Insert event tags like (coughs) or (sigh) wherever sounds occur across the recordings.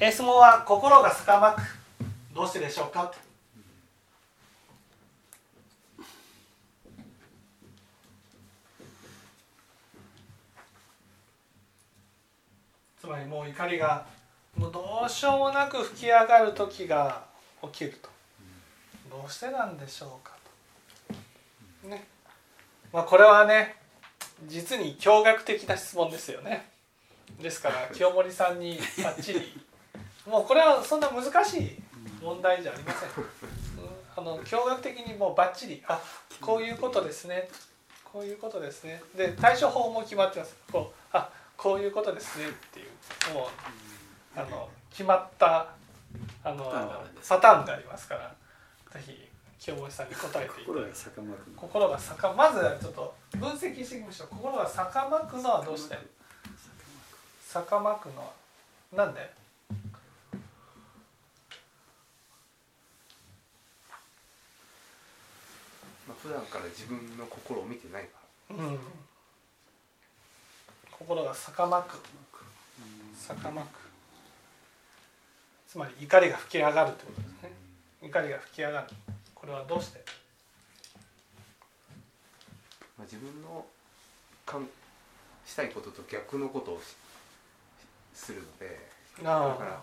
え質問は心が逆まくどうしてでしょうか？つまりもう怒りがもうどうしようもなく吹き上がる時が起きると。どうしてなんでしょうかと。ね。まあこれはね実に驚愕的な質問ですよね。ですから清盛さんにばっちりもうこれはそんな難しい問題じゃありません。(laughs) あの驚愕的にもうばっちりあこういうことですね。こういうことですね。で対処法も決まってます。こうあこういうことですね。っていうもうあの決まったあのパターンがありますから。ぜひ清盛さんに答えていただいて。心が逆まずはちょっと分析していきましょう。心が逆まくのはどうして？逆まくのはなんで？普段から自分の心を見てないから、うん、心が逆まく。逆まく。つまり怒りが吹き上がるってことですね。怒りが吹き上がる。これはどうして？まあ自分のかんしたいことと逆のことをしするので。あだからあ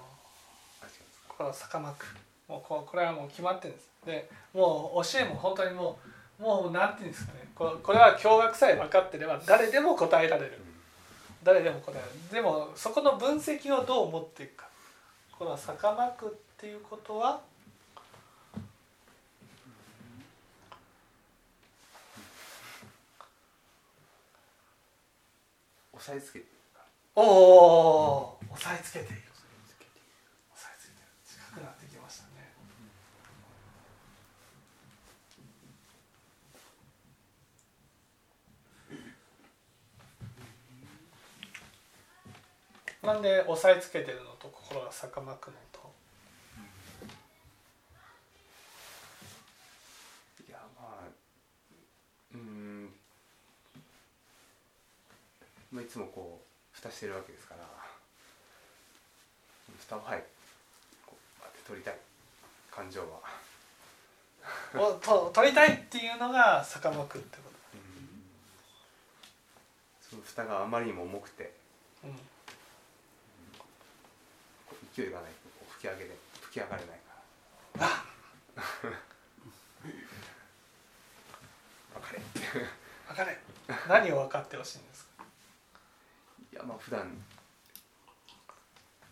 これは逆まく。もうここれはもう決まってるんです。でもう教えも本当にもうもうなんていうんですかね。ここれは驚愕さえ分かってれば誰でも答えられる。誰でも答えられる。でもそこの分析をどう持っていくか。この逆まくっていうことは押さえつけておお押さえつけている押さえつけている近くなってきましたねなんで押さえつけてるのと心が逆まくのと。いやまあうん。まあいつもこう蓋してるわけですから。蓋をはい。こう当て取りたい。感情は。(laughs) をと取りたいっていうのが逆まくってこその蓋があまりにも重くて。と、うん、勢いがないと吹き上げで吹き上がれないからあ分か？れ分かれ。何を分かってほしいんですか？いやまあ普段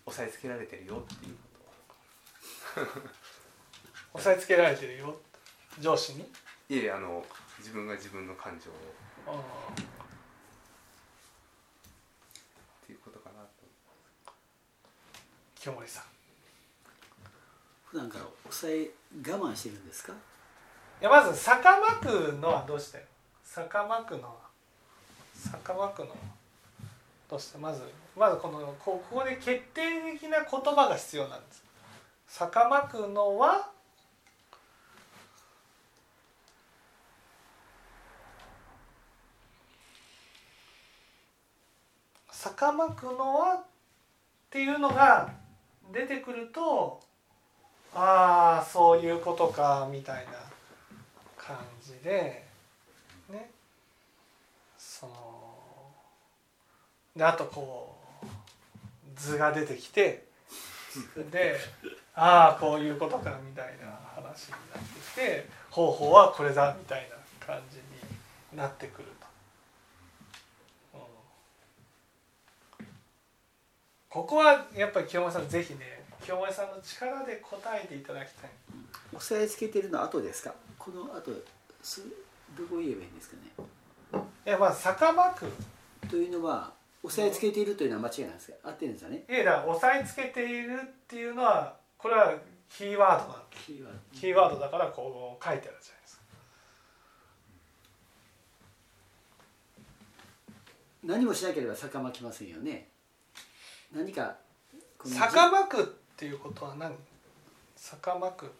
押さえつけられてるよっていうこ押さえつけられてるよ上司にいえあの自分が自分の感情をあっていうことかなと清盛さん。普段から抑え我慢してるんですか？いやまず逆まくのはどうして？逆まくのは逆まくのはどうして？まずまずこのこここで決定的な言葉が必要なんです。逆まくのは逆まくのはっていうのが出てくるとああそういうことかみたいな感じでね。そのであとこう図が出てきてでああこういうことかみたいな話になってきて方法はこれだみたいな感じになってくると。うんここはやっぱり清盛さんぜひね清盛さんの力で答えていただきたい。押さえつけてるの後ですか？この後すどこ言えばいいんですかね？いやまあ逆まくというのは押さえつけているというのは間違いなんですか？合ってるんですかね？いやだから押さえつけているっていうのはこれはキーワードなんキーワード。キーワードだからこう書いてあるじゃないですか。何もしなければ逆まきませんよね？何かこの逆まくっていうことは何？逆まくって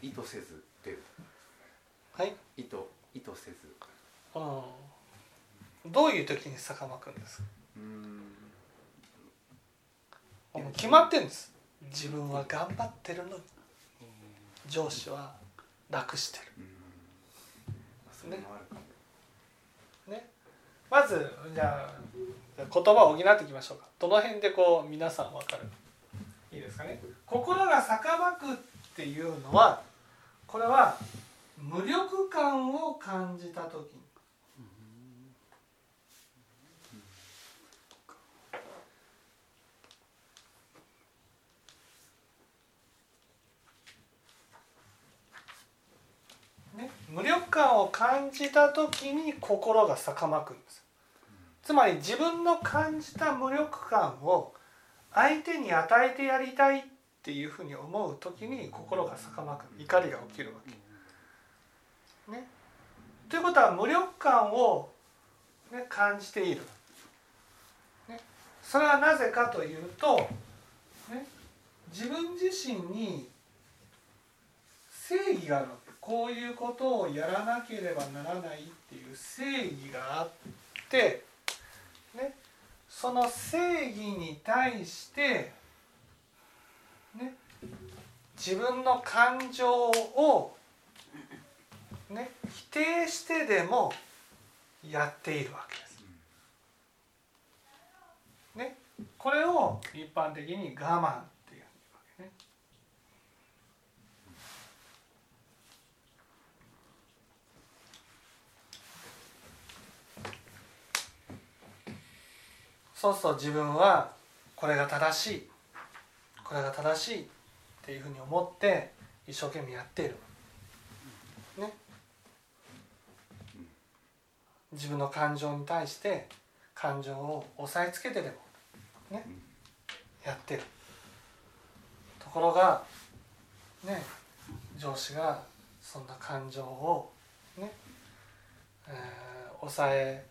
意図せず出るはい。意図意図せず。うん。どういう時に逆まくんです？かうん。決まってるんです。自分は頑張ってるのに。上司は楽してる。うん。それもあるかもね。まずじゃあ言葉を補っていきましょうか。どの辺でこう皆さん分かる？いいですかね。心が逆まくっていうのはこれは無力感を感じた時にね、無力感を感じた時に心が逆まくんです。つまり自分の感じた無力感を相手に与えてやりたいっていうふうに思う時に心が逆まく怒りが起きるわけ。ね、ということは無力感を、ね、感じている、ね。それはなぜかというと、ね、自分自身に正義があるわけ。こういうことをやらなければならないっていう正義があって、ね、その正義に対して、ね、自分の感情を、ね、否定してでもやっているわけです。ね、これを一般的に我慢っていうわけね。そうすると自分はこれが正しいこれが正しいっていうふうに思って一生懸命やっている。ね。自分の感情に対して感情を抑えつけてでもねやってる。ところがね上司がそんな感情をね、えー抑え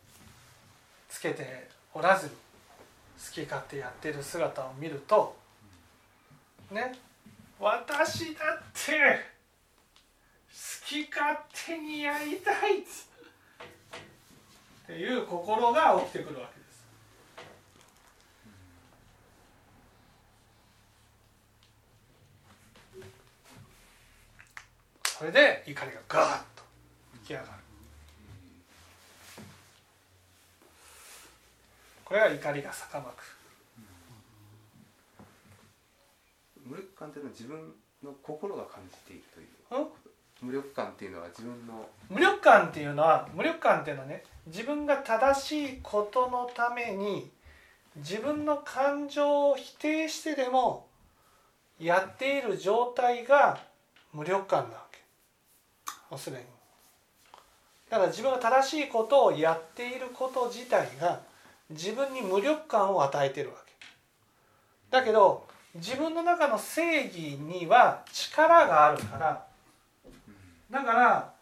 つけておらずにき勝手やってる姿を見るとね私だって好き勝手にやりたいっていう心が起きてくるわけです。それで怒りがガーッと浮き上がる。これは怒りが逆まく。無力感っていうのは自分の心が感じているという。うん？無力感っていうのは自分の。無力感っていうのは無力感っていうのはね自分が正しいことのために自分の感情を否定してでもやっている状態が無力感なわけ。もうすでに。だから自分が正しいことをやっていること自体が自分に無力感を与えてるわけ。だけど自分の中の正義には力があるからだから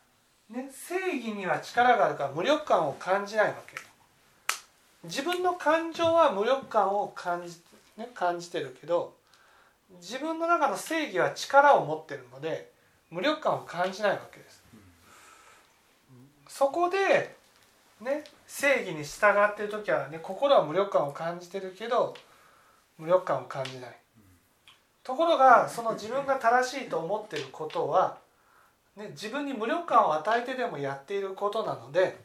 ね、正義には力があるから無力感を感じないわけ。自分の感情は無力感を感じ,、ね、感じてるけど自分の中の正義は力を持ってるので無力感を感じないわけです。そこで、ね、正義に従っている時はね心は無力感を感じてるけど無力感を感じないところがその自分が正しいと思っていることはね、自分に無力感を与えてでもやっていることなので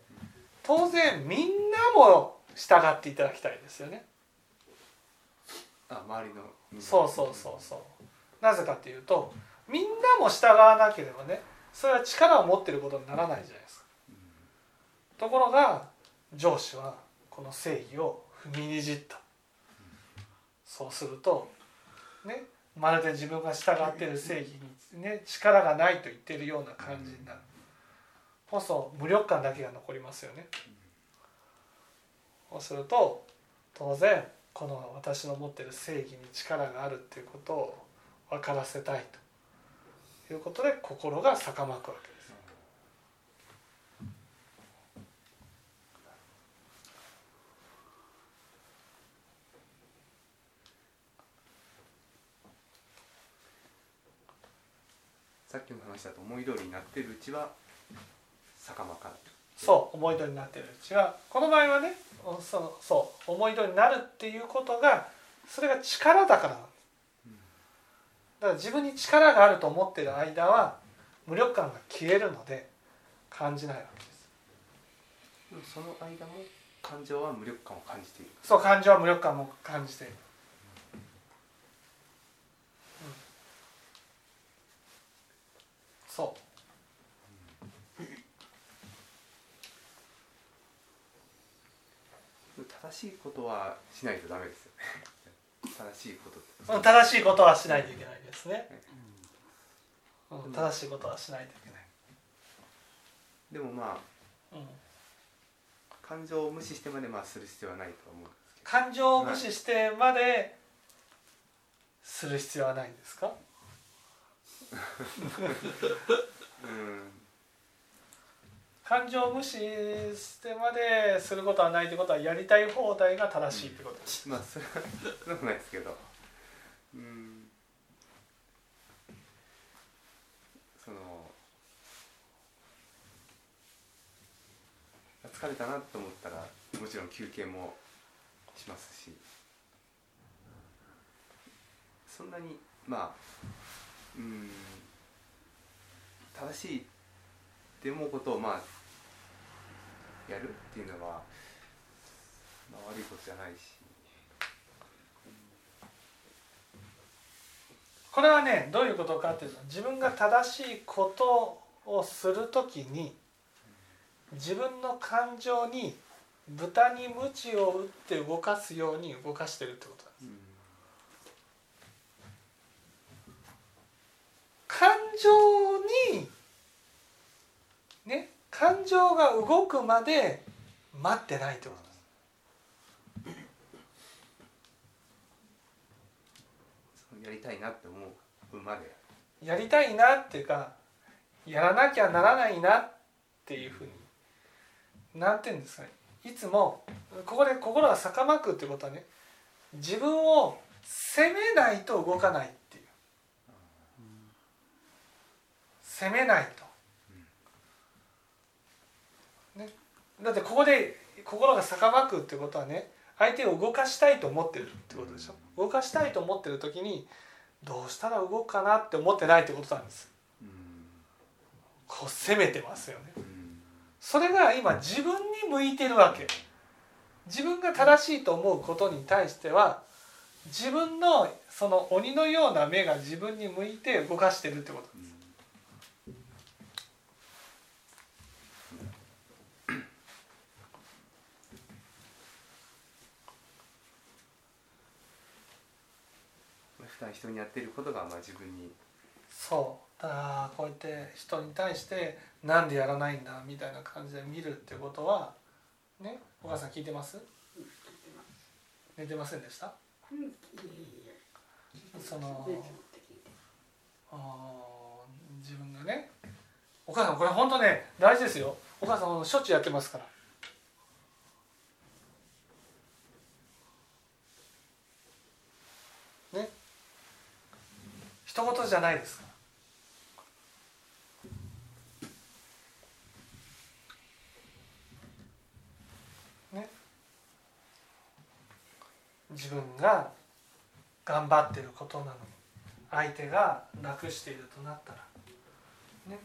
当然みんなも従っていただきたいですよね。あ周りのそうそうそうそう。なぜかっていうとみんなも従わなければねそれは力を持っていることにならないじゃないですか。ところが上司はこの正義を踏みにじった。そうするとねまるで自分が従っている正義に、ね、力がないと言っているような感じになる。こそ無力感だけが残りますよね。そうすると当然この私の持っている正義に力があるっていうことを分からせたいということで心が逆まくわけさっきの話だと思い通りになってるうちは逆まかそう思い通りになってる違うこの場合はねそのそう思い通りになるっていうことがそれが力だからなんです。だから自分に力があると思ってる間は無力感が消えるので感じないわけです。その間も感情は無力感を感じている。そう感情は無力感も感じている、うん、そう。正しいことはしないとダメですよね。正しいこと正しいことはしないといけないですね、うん、正しいことはしないといけない、でもまあうん、感情を無視してまでまあする必要はないとは思うんですけど。感情を無視してまでする必要はないんですか？うん感情無視してまですることはないってことはやりたい放題が正しいってことです、まあそれはそんなことないですけど。うん。その疲れたなと思ったらもちろん休憩もしますし。そんなにまあうん。正しいって思うことをまあやるっていうのは、まあ、悪いことじゃないしこれはねどういうことかっていうと自分が正しいことをするときに自分の感情に豚に鞭を打って動かすように動かしてるってことなんです。感情にね感情が動くまで待ってないってことです。やりたいなって思うまで。やりたいなっていうかやらなきゃならないなっていうふうになんていうんですかね。いつもここで心が逆まくってことはね自分を責めないと動かないっていう責めないと、ね、だってここで心が逆まくってことはね相手を動かしたいと思ってるってことでしょ。動かしたいと思ってる時にどうしたら動くかなって思ってないってことなんです。うんこう責めてますよね。うんそれが今自分に向いてるわけ。自分が正しいと思うことに対しては自分のその鬼のような目が自分に向いて動かしてるってこと普段人にやってることがまあ自分に。そう。だからこうやって人に対してなんでやらないんだみたいな感じで見るってことはねお母さん聞いてます？寝てませんでした？そのあ自分がね。お母さんこれ本当ね大事ですよ。お母さんしょっちゅうやってますからね一言じゃないですか。ら自分が頑張ってることなのに相手が楽しているとなったらね。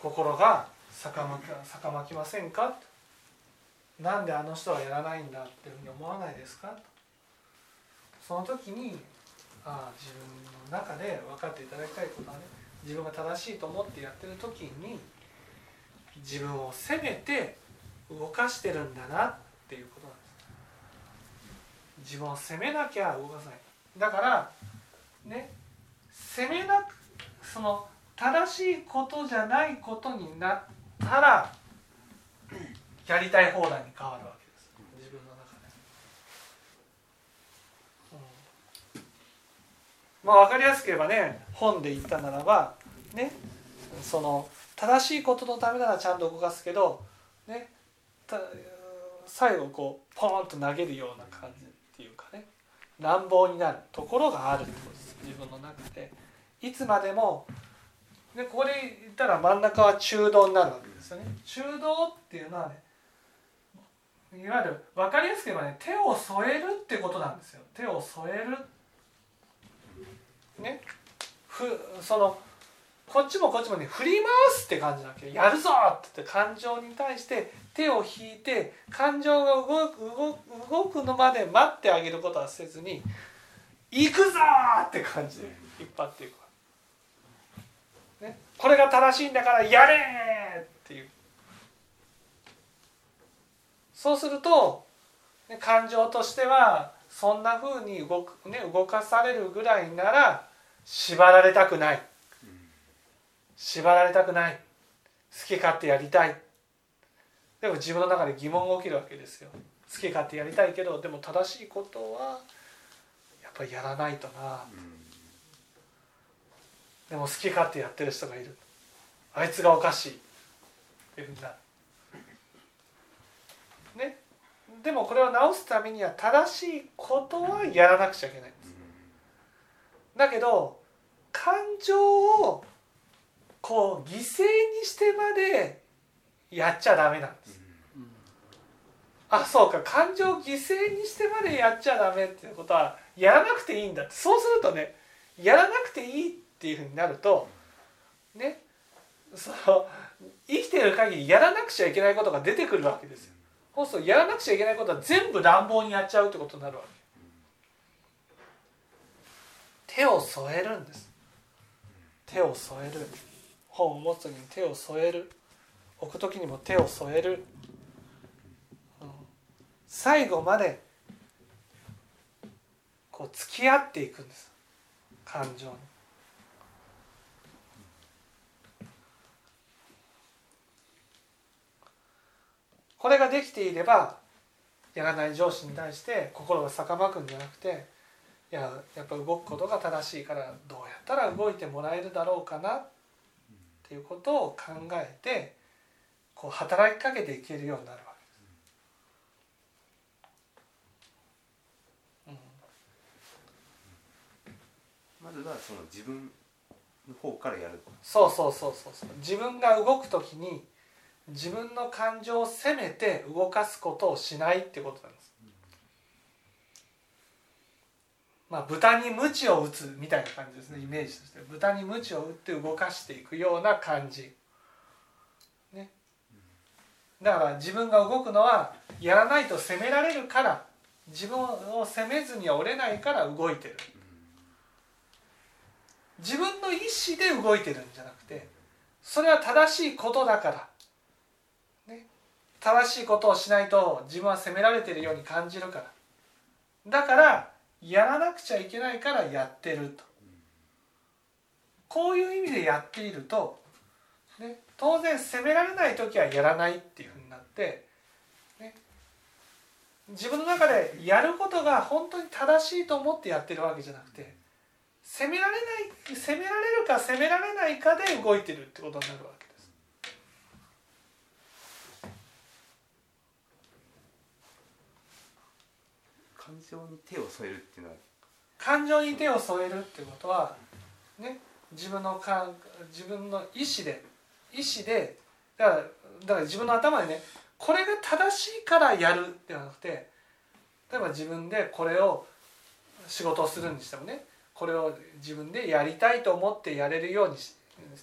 心が逆まき逆まきませんか？なんであの人はやらないんだっていうふうに思わないですか？その時にああ自分の中で分かっていただきたいことはね自分が正しいと思ってやってる時に自分を責めて動かしてるんだなっていうことなんです。自分を責めなきゃ動かさない。だからね責めなくその正しいことじゃないことになったらやりたい放題に変わるわけです自分の中で、うん、まあ分かりやすければね本で言ったならばねその正しいことのためならちゃんと動かすけどね最後こうポーンと投げるような感じっていうかね乱暴になるところがあるってことです自分の中で。いつまでもでここで言ったら真ん中は中道になるわけですよね。中道っていうのはねいわゆる分かりやすく言えばね手を添えるってことなんですよ。手を添えるねふそのこっちもこっちもね振り回すって感じなわけやるぞって感情に対して手を引いて感情が動く動く動くのまで待ってあげることはせずに行くぞって感じで引っ張っていくね、これが正しいんだからやれっていう。そうすると、感情としてはそんなふうに動く、ね、動かされるぐらいなら縛られたくない。縛られたくない。好き勝手やりたい。でも自分の中で疑問が起きるわけですよ。好き勝手やりたいけどでも正しいことはやっぱりやらないとな、でも好き勝手やってる人がいる。あいつがおかしい。っていうふうになる。ねでもこれを直すためには正しいことはやらなくちゃいけないんです。だけど感情をこう犠牲にしてまでやっちゃダメなんです。あそうか。感情を犠牲にしてまでやっちゃダメっていうことはやらなくていいんだって。そうするとねやらなくていいっていうふうになるとねその生きてる限りやらなくちゃいけないことが出てくるわけですよ。そうするとやらなくちゃいけないことは全部乱暴にやっちゃうってことになるわけ。手を添えるんです。手を添える。本を持つ時に手を添える。置く時にも手を添える。うん、最後までこう付き合っていくんです感情に。これができていればやらない上司に対して心が逆まくんじゃなくていややっぱ動くことが正しいからどうやったら動いてもらえるだろうかなっていうことを考えてこう働きかけていけるようになるわけです。まずはその自分の方からやる。そうそうそうそうそう。自分が動く時に自分の感情を責めて動かすことをしないってことなんです。まあ豚に鞭を打つみたいな感じですねイメージとして豚に鞭を打って動かしていくような感じ。ね。だから自分が動くのはやらないと責められるから自分を責めずには折れないから動いてる。自分の意思で動いてるんじゃなくてそれは正しいことだから正しいことをしないと自分は責められているように感じるからだからやらなくちゃいけないからやってるとこういう意味でやっていると、ね、当然責められない時はやらないっていうふうになって、ね、自分の中でやることが本当に正しいと思ってやってるわけじゃなくて責められない責められるか責められないかで動いてるってことになるわけ。感情に手を添えるっていうのは感情に手を添えるっていうことはね自分のか自分の意思で意思でだからだから自分の頭でねこれが正しいからやるではなくて例えば自分でこれを仕事をするにしてもねこれを自分でやりたいと思ってやれるように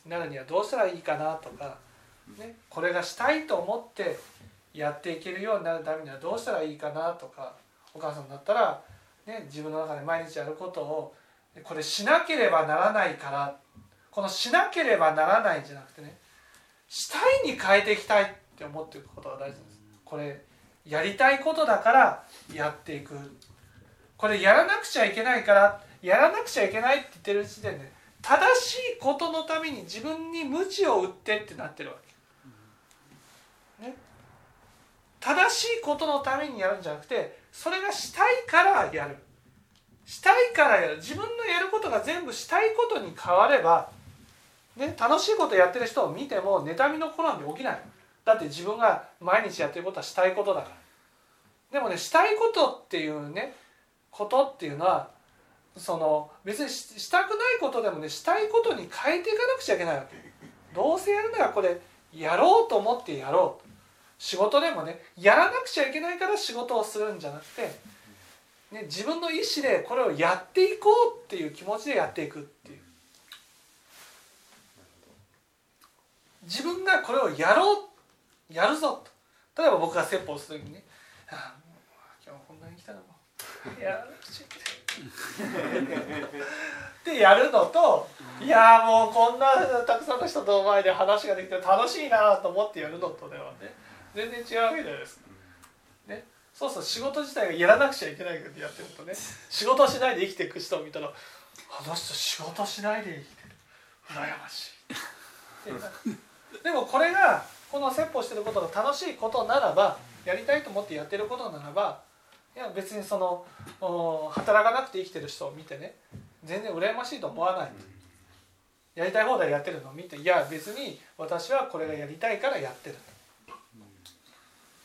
なるにはどうしたらいいかなとか、ね、これがしたいと思ってやっていけるようになるためにはどうしたらいいかなとかお母さんだったら、ね、自分の中で毎日やることをこれしなければならないからこのしなければならないんじゃなくてねしたいに変えていきたいって思っていくことが大事です。これやりたいことだからやっていくこれやらなくちゃいけないからやらなくちゃいけないって言ってる時点で正しいことのために自分に鞭を打ってってなってるわけ。ね、正しいことのためにやるんじゃなくてそれがしたいからやる。したいからやる。自分のやることが全部したいことに変われば、ね、楽しいことやってる人を見ても妬みのコランで起きない。だって自分が毎日やってることはしたいことだから。でもねしたいことっていうねことっていうのはその別にしたくないことでもねしたいことに変えていかなくちゃいけないわけ。どうせやるならこれやろうと思ってやろう。仕事でもねやらなくちゃいけないから仕事をするんじゃなくて、ね、自分の意思でこれをやっていこうっていう気持ちでやっていくっていう。自分がこれをやろうやるぞと。例えば僕が説法する時にね「ああもう今日こんなに来たらもうやらなくちゃい。けない」ってやるのといやもうこんなたくさんの人の前で話ができて楽しいなと思ってやるのとではね全然違うわけじゃないですか。ね、そうそう仕事自体がやらなくちゃいけないけどやってるとね。仕事しないで生きていく人を見たらあの人仕事しないで生きてる。羨ましい。でもこれがこの説法してることが楽しいことならばやりたいと思ってやってることならばいや別にその働かなくて生きてる人を見てね全然羨ましいと思わない。やりたい放題やってるのを見ていや別に私はこれがやりたいからやってる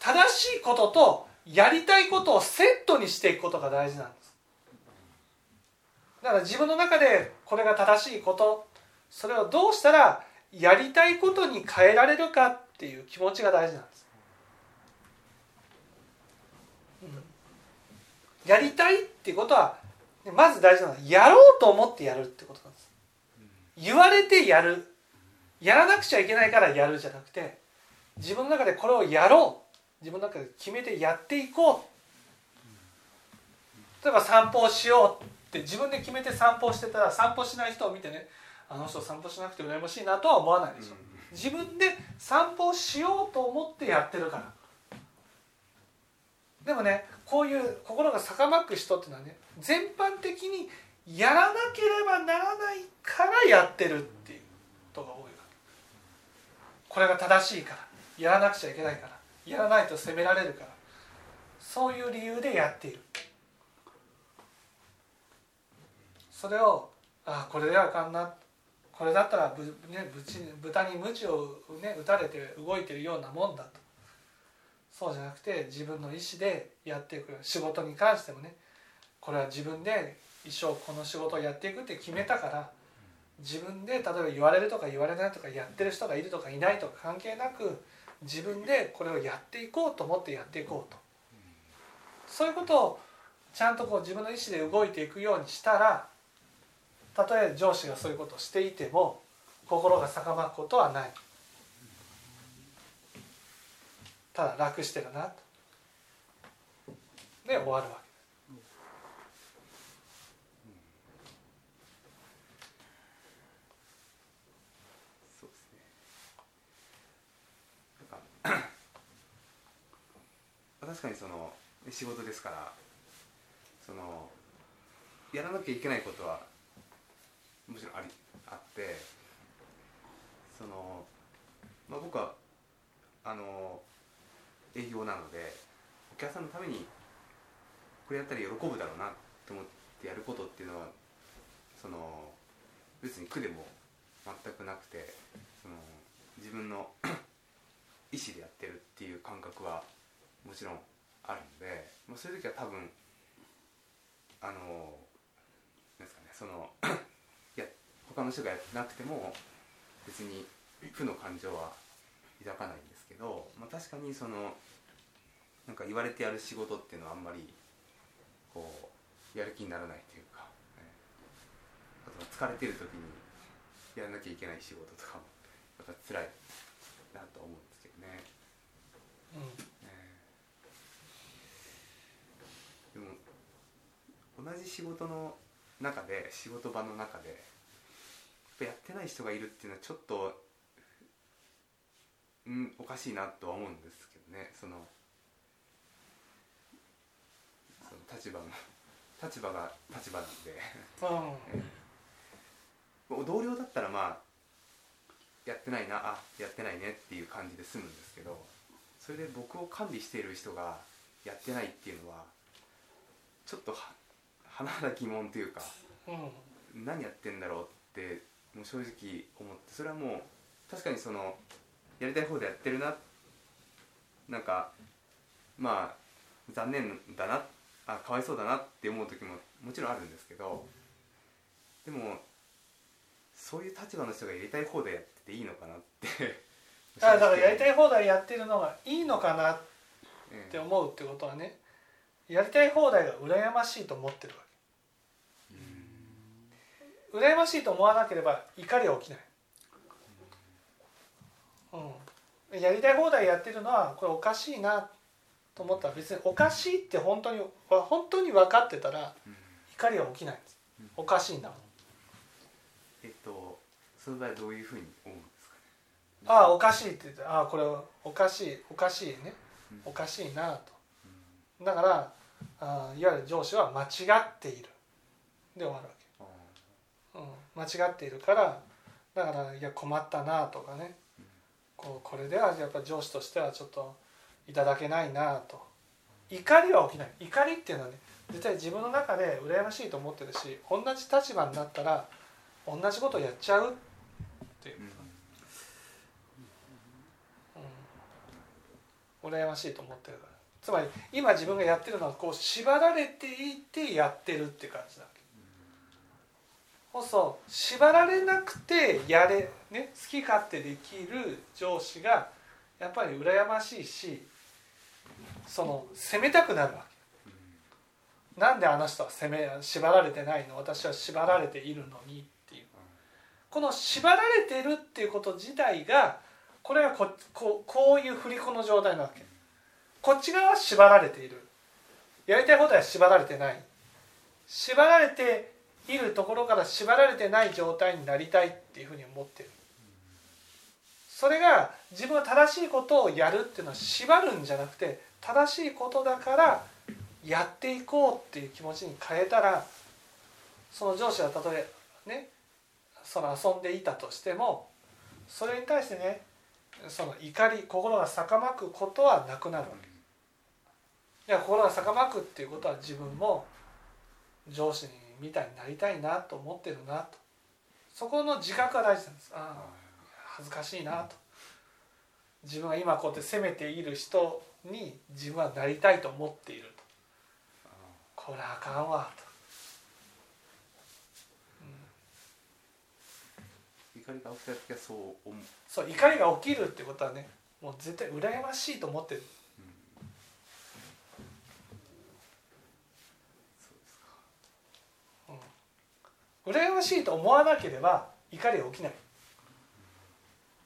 正しいこととやりたいことをセットにしていくことが大事なんです。だから自分の中でこれが正しいことそれをどうしたらやりたいことに変えられるかっていう気持ちが大事なんです、うん、やりたいっていうことはまず大事なのはやろうと思ってやるってことなんです。言われてやる。やらなくちゃいけないからやるじゃなくて自分の中でこれをやろう。自分の中で決めてやっていこう。例えば散歩をしようって自分で決めて散歩してたら散歩しない人を見てねあの人散歩しなくて羨ましいなとは思わないでしょ。自分で散歩をしようと思ってやってるから。でもねこういう心が逆まく人っていうのはね全般的にやらなければならないからやってるっていうことが多いわけ。これが正しいから。やらなくちゃいけないから。やらないと責められるから。そういう理由でやっている。それをああこれではあかんな。これだったらぶ、ね、ぶち豚に鞭を、ね、打たれて動いてるようなもんだと。そうじゃなくて自分の意思でやっていく。仕事に関してもね。これは自分で一生この仕事をやっていくって決めたから。自分で例えば言われるとか言われないとかやってる人がいるとかいないとか関係なく自分でこれをやっていこうと思ってやっていこうと。そういうことをちゃんとこう自分の意思で動いていくようにしたらたとえ上司がそういうことをしていても心が逆まくことはない。ただ楽してるなと。で終わるわけ確かにその仕事ですからそのやらなきゃいけないことはもちろんありあってその、まあ、僕はあの営業なのでお客さんのためにこれやったら喜ぶだろうなと思ってやることっていうのはその別に苦でも全くなくてその自分の (coughs) 意思でやってるっていう感覚はもちろんあるので、まあ、そういう時は多分あのなんですかねその (coughs) いや他の人がやってなくても別に負の感情は抱かないんですけど、まあ、確かにそのなんか言われてやる仕事っていうのはあんまりこうやる気にならないというか、ね、あとは疲れてる時にやらなきゃいけない仕事とかもやっぱ辛いなと思うんですけどね。うん同じ仕事の中で仕事場の中でやってない人がいるっていうのはちょっとうんおかしいなとは思うんですけどね。そのその立場の立場が立場なんで。(laughs) 同僚だったらまあやってないなあやってないねっていう感じで済むんですけどそれで僕を管理している人がやってないっていうのはちょっと甚だ疑問というか、うん、何やってんだろうってもう正直思ってそれはもう確かにそのやりたい方でやってるななんかまあ残念だなっあかわいそうだなって思う時ももちろんあるんですけどでもそういう立場の人がやりたい放題やってていいのかなって (laughs) あだからやりたい放題やってるのがいいのかなっええて思うってことはねやりたい放題が羨ましいと思ってるわけ羨ましいと思わなければ怒りは起きない、うん、やりたい放題やってるのはこれおかしいなと思ったら別におかしいって本当に本当に分かってたらうん。怒りは起きない。ん。ですおかしいんだもん。えっとその場合はどういうふうに思うんですかね？ああおかしいって言ってああこれおかしいおかしいね。うん。おかしいなと。だからあいわゆる上司は間違っている。で終わるわけ、うん、間違っているからだからいや困ったなとかね。こうこれではやっぱ上司としてはちょっといただけないなと。怒りは起きない。怒りっていうのはね絶対自分の中で羨ましいと思ってるし同じ立場になったら同じことをやっちゃうっていう。うん。うん、羨ましいと思ってるから。つまり今自分がやってるのはこう縛られていてやってるって感じだそう縛られなくてやれ、ね、好き勝手できる上司がやっぱり羨ましいしその責めたくなるわけなんであの人は責め縛られてないの？私は縛られているのにっていう。この縛られてるっていうこと自体がこれはこここういう振り子の状態なわけ。こっち側は縛られている。やりたいことは縛られてない。縛られているところから縛られてない状態になりたいっていうふうに思ってる。それが自分は正しいことをやるっていうのは縛るんじゃなくて正しいことだからやっていこうっていう気持ちに変えたらその上司はたとえねその遊んでいたとしてもそれに対してねその怒り心が逆まくことはなくなるわけ。いや心が逆まくっていうことは自分も上司にみたいになりたいなと思ってるなと。そこの自覚が大事なんです。ああ恥ずかしいなと。自分が今こうやって責めている人に自分はなりたいと思っていると。これあかんわと、うん。怒りが起きた時はそう思う。そう怒りが起きるってことはねもう絶対羨ましいと思ってるそうですか羨ましいと思わなければ怒りが起きない、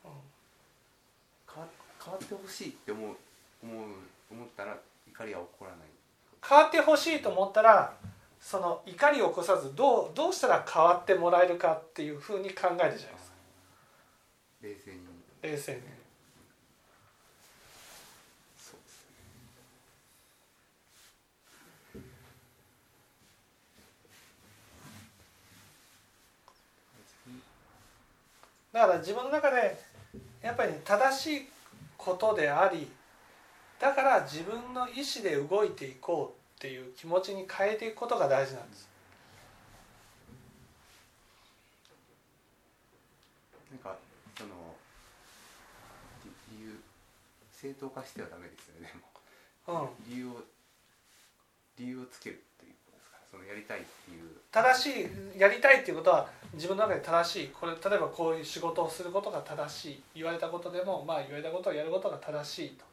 変わ変わってほしいって思う思う思ったら怒りは起こらない。変わってほしいと思ったらその怒りを起こさずどうどうしたら変わってもらえるかっていうふうに考えるじゃないですか。冷静に。冷静にそうですねだから自分の中でやっぱり正しいことでありだから自分の意思で動いていこうっていう気持ちに変えていくことが大事なんです。なんかそのり理由正当化してはダメですよねう。ん。理由を理由をつけるっていうそのやりたいっていう。正しいやりたいっていうことは自分の中で正しい。これ例えばこういう仕事をすることが正しい。言われたことでもまあ言われたことをやることが正しいと。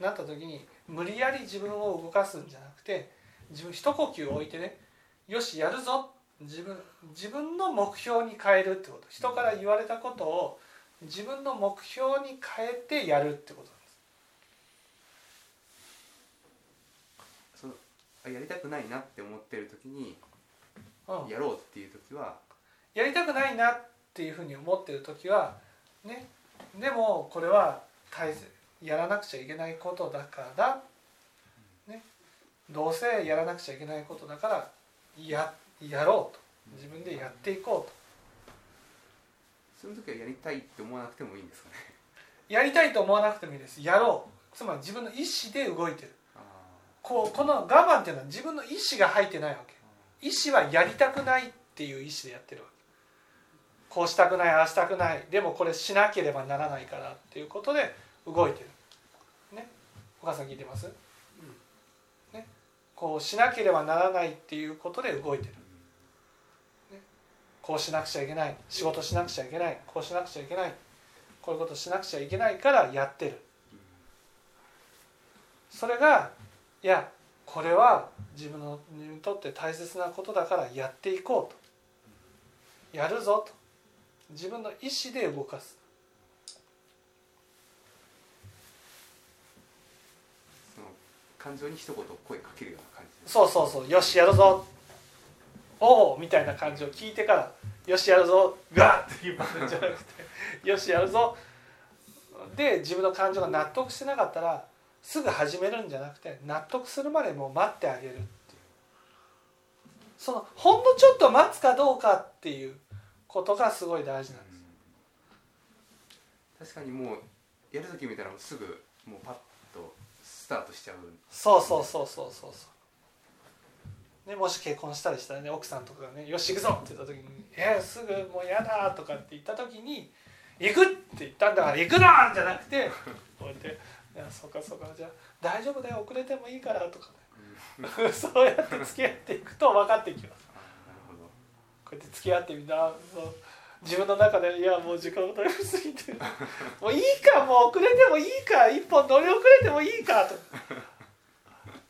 なった時に無理やり自分を動かすんじゃなくて自分一呼吸置いてねよしやるぞ自分自分の目標に変えるってこと。人から言われたことを自分の目標に変えてやるってことそのあやりたくないなって思ってる時にやろうっていう時はやりたくないなっていうふうに思ってる時はねでもこれは大切。やらなくちゃいけないことだから、ね、どうせやらなくちゃいけないことだからややろうと。自分でやっていこうと。その時はやりたいって思わなくてもいいんですかね？やりたいと思わなくてもいいです。やろう。つまり自分の意思で動いてる。あこうこの我慢っていうのは自分の意思が入ってないわけ。意思はやりたくないっていう意思でやってるわけ。こうしたくないああしたくない。でもこれしなければならないからっていうことで動いてる。ね？お母さん聞いてます、ね？こうしなければならないっていうことで動いてる、ね、こうしなくちゃいけない。仕事しなくちゃいけない。こうしなくちゃいけない。こういうことしなくちゃいけないからやってる。それがいやこれは自分のにとって大切なことだからやっていこうと。やるぞと。自分の意思で動かす。感情に一言声かけるような感じ。そうそうそう。よしやるぞ。おおみたいな感じを聞いてからよしやるぞ。ガーって言うんじゃなくてよしやるぞ。で自分の感情が納得してなかったらすぐ始めるんじゃなくて納得するまでもう待ってあげるっていうそのほんのちょっと待つかどうかっていうことがすごい大事なんです確かにもうやる時見たらもうすぐもうパッとスタートしちゃうそうそうそうそうそうそうねもし結婚したりしたらね奥さんとかがね「よし行くぞ!」って言った時に「えー、すぐもうやだ!」とかって言った時に「行く!」って言ったんだから「行くの!」じゃなくてこうやって「いやそうかそうかじゃあ大丈夫だよ遅れてもいいから」とかね。(laughs) そうやって付き合っていくと分かってきます。(laughs) こうやって付き合ってみんなそう自分の中で「いやもう時間がだいぶ過ぎて。る (laughs) もういいかもう遅れてもいいか一本乗り遅れてもいいか」と。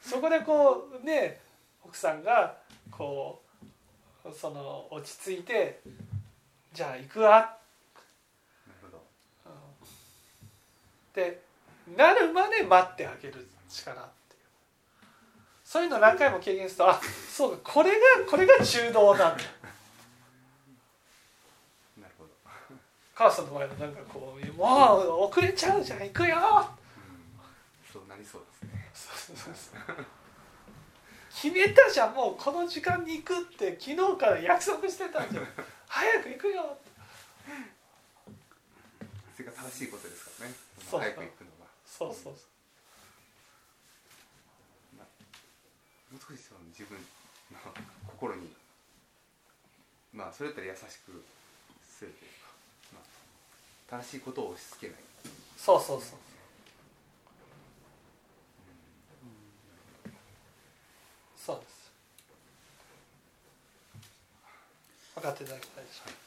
そこでこうね奥さんがこうその落ち着いて「じゃあ行くわ」なるほど。ってなるまで待ってあげる力っていう。そういうの何回も経験するとあそうかこれがこれが中道なんだ。(laughs) なるほど、母さんの前でなんかこう「もう遅れちゃうじゃん行くよ!」うん、そうなりそうですね。そうそうそう決めたじゃんもうこの時間に行くって昨日から約束してたじゃん。(laughs) 早く行くよそれが正しいことですからね。早く行くのがそうそうそう。もう少しその自分の心にまあそれだったら優しくするというか、まあ、正しいことを押し付けないそうそうそうそうです分かっていただきたいでしょう